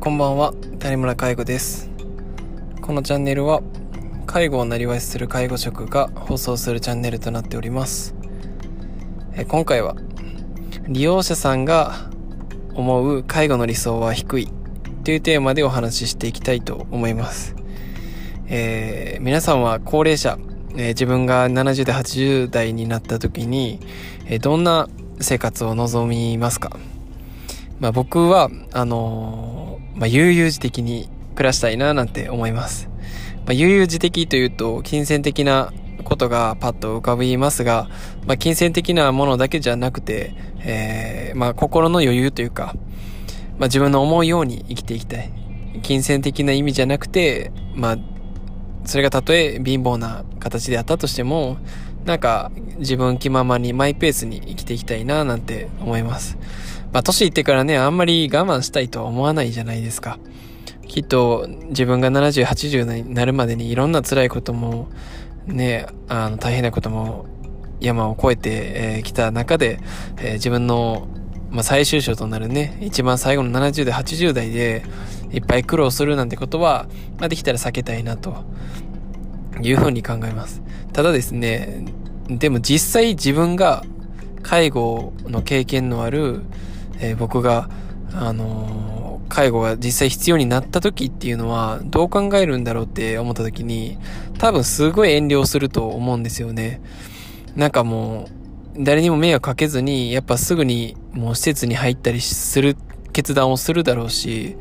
こんばんは谷村介護です。このチャンネルは介護をなりわいする介護職が放送するチャンネルとなっております。え今回は利用者さんが思う介護の理想は低いというテーマでお話ししていきたいと思います、えー、皆さんは高齢者、えー、自分が70代80代になった時に、えー、どんな生活を望みますか？まあ僕は、あの、まあ悠々自適に暮らしたいななんて思います。まあ悠々自適というと、金銭的なことがパッと浮かびますが、まあ金銭的なものだけじゃなくて、えー、まあ心の余裕というか、まあ自分の思うように生きていきたい。金銭的な意味じゃなくて、まあ、それがたとえ貧乏な形であったとしても、なんか自分気ままにマイペースに生きていきたいななんて思います。まあ、年いってからね、あんまり我慢したいとは思わないじゃないですか。きっと自分が70、80になるまでにいろんな辛いことも、ね、あの、大変なことも山を越えてき、た中で、えー、自分の、まあ、最終章となるね、一番最後の70代、80代でいっぱい苦労するなんてことは、まあ、できたら避けたいなというふうに考えます。ただですね、でも実際自分が介護の経験のあるえー、僕が、あのー、介護が実際必要になった時っていうのは、どう考えるんだろうって思った時に、多分すごい遠慮すると思うんですよね。なんかもう、誰にも迷惑かけずに、やっぱすぐにもう施設に入ったりする決断をするだろうし、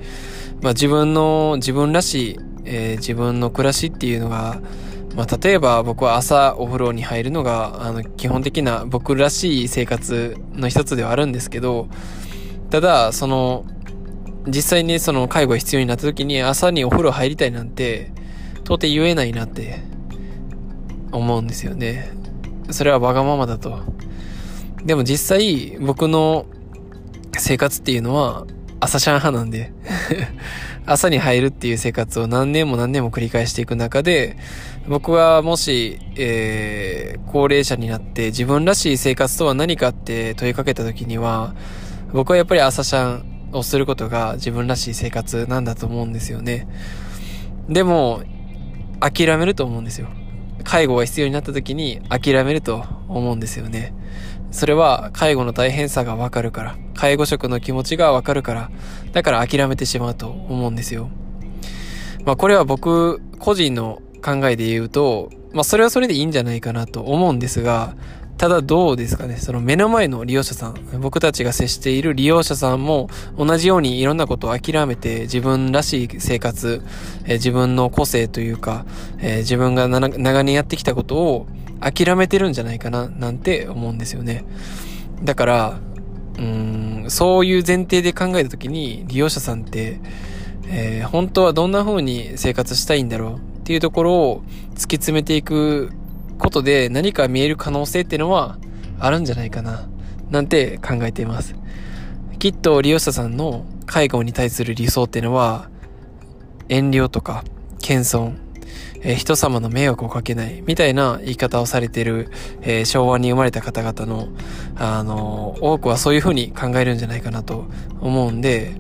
まあ自分の、自分らしい、えー、自分の暮らしっていうのが、まあ、例えば僕は朝お風呂に入るのが、あの、基本的な僕らしい生活の一つではあるんですけど、ただ、その、実際にその介護が必要になった時に朝にお風呂入りたいなんて、到底言えないなって思うんですよね。それはわがままだと。でも実際僕の生活っていうのは朝シャン派なんで 朝に入るっていう生活を何年も何年も繰り返していく中で、僕はもし、えー、高齢者になって自分らしい生活とは何かって問いかけた時には、僕はやっぱり朝シャンをすることが自分らしい生活なんだと思うんですよね。でも、諦めると思うんですよ。介護が必要になった時に諦めると思うんですよね。それは介護の大変さがわかるから、介護職の気持ちがわかるから、だから諦めてしまうと思うんですよ。まあこれは僕個人の考えで言うと、まあそれはそれでいいんじゃないかなと思うんですが、ただどうですかね、その目の前の利用者さん、僕たちが接している利用者さんも同じようにいろんなことを諦めて自分らしい生活、えー、自分の個性というか、えー、自分が長年やってきたことを諦めてるんじゃないかな、なんて思うんですよね。だから、うん、そういう前提で考えたときに利用者さんって、えー、本当はどんな風に生活したいんだろうっていうところを突き詰めていくことで何か見える可能性っていうのはあるんじゃないかな、なんて考えています。きっと利用者さんの介護に対する理想っていうのは、遠慮とか、謙遜、えー、人様の迷惑をかけないみたいな言い方をされている、えー、昭和に生まれた方々の、あのー、多くはそういうふうに考えるんじゃないかなと思うんで、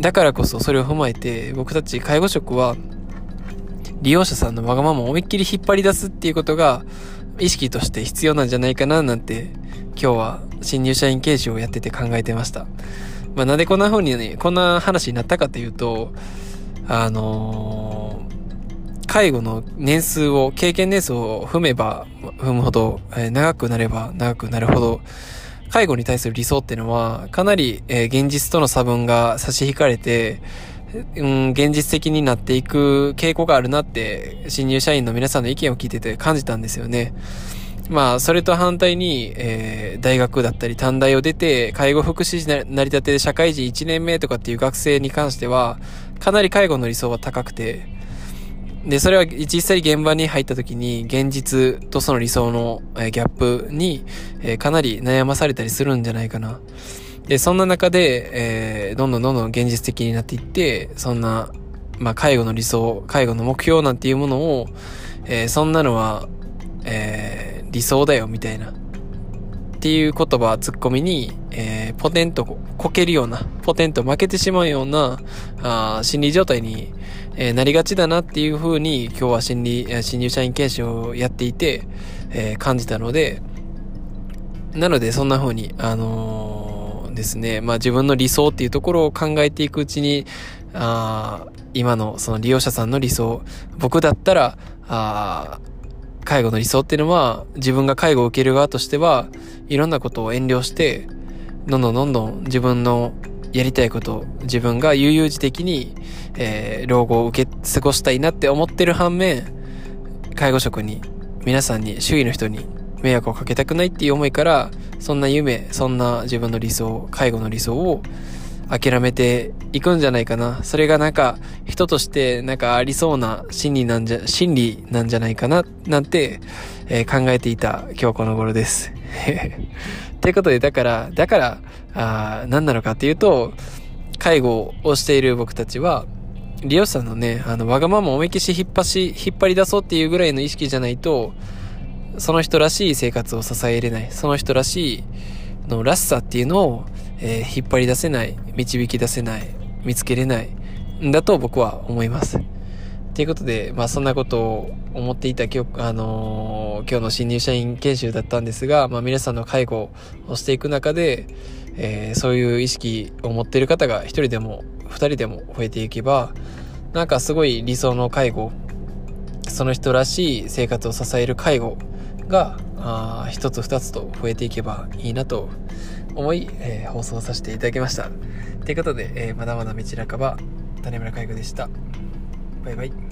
だからこそそれを踏まえて僕たち介護職は利用者さんのわがままを思いっきり引っ張り出すっていうことが意識として必要なんじゃないかななんて今日は新入社員研修をやってて考えてました。まあ、なんでこんな風にね、こんな話になったかというと、あのー、介護の年数を、経験年数を踏めば踏むほど、えー、長くなれば長くなるほど、介護に対する理想っていうのは、かなり、えー、現実との差分が差し引かれて、うん、現実的になっていく傾向があるなって、新入社員の皆さんの意見を聞いてて感じたんですよね。まあ、それと反対に、えー、大学だったり短大を出て、介護福祉士なり立てで社会人1年目とかっていう学生に関しては、かなり介護の理想は高くて、で、それは実際現場に入った時に、現実とその理想の、えー、ギャップに、えー、かなり悩まされたりするんじゃないかな。で、そんな中で、えー、どんどんどんどん現実的になっていって、そんな、まあ、介護の理想、介護の目標なんていうものを、えー、そんなのは、えー、理想だよ、みたいな。っていう言葉、ツッコミに、えー、ポテンとこけるような、ポテンと負けてしまうような、あ心理状態に、えー、なりがちだなっていうふうに、今日は心理、新入社員研修をやっていて、えー、感じたので、なので、そんな風に、あのー、ですね、まあ自分の理想っていうところを考えていくうちに、あ今のその利用者さんの理想、僕だったら、あ介護の理想っていうのは、自分が介護を受ける側としては、いろんなことを遠慮して、どんどんどんどん自分のやりたいこと、自分が悠々自適に、えー、老後を受け過ごしたいなって思ってる反面、介護職に、皆さんに、周囲の人に迷惑をかけたくないっていう思いから、そんな夢、そんな自分の理想、介護の理想を諦めていくんじゃないかな。それがなんか、人としてなんかありそうな心理なんじゃ、心理なんじゃないかな、なんて、えー、考えていた今日この頃です。ということで、だから、だから、あ何なのかっていうと、介護をしている僕たちは、利用者のね、あの、わがまま思い消し引っ張し、引っ張り出そうっていうぐらいの意識じゃないと、その人らしい生活を支えれない、その人らしいのらしさっていうのを、えー、引っ張り出せない、導き出せない、見つけれない、んだと僕は思います。ということで、まあそんなことを思っていた今日、あのー、今日の新入社員研修だったんですが、まあ皆さんの介護をしていく中で、えー、そういう意識を持っている方が一人でも二人でも増えていけば、なんかすごい理想の介護、その人らしい生活を支える介護があ一つ二つと増えていけばいいなと思い、えー、放送させていただきました。ということで、えー、まだまだ道半ば、種村介護でした。バイバイ。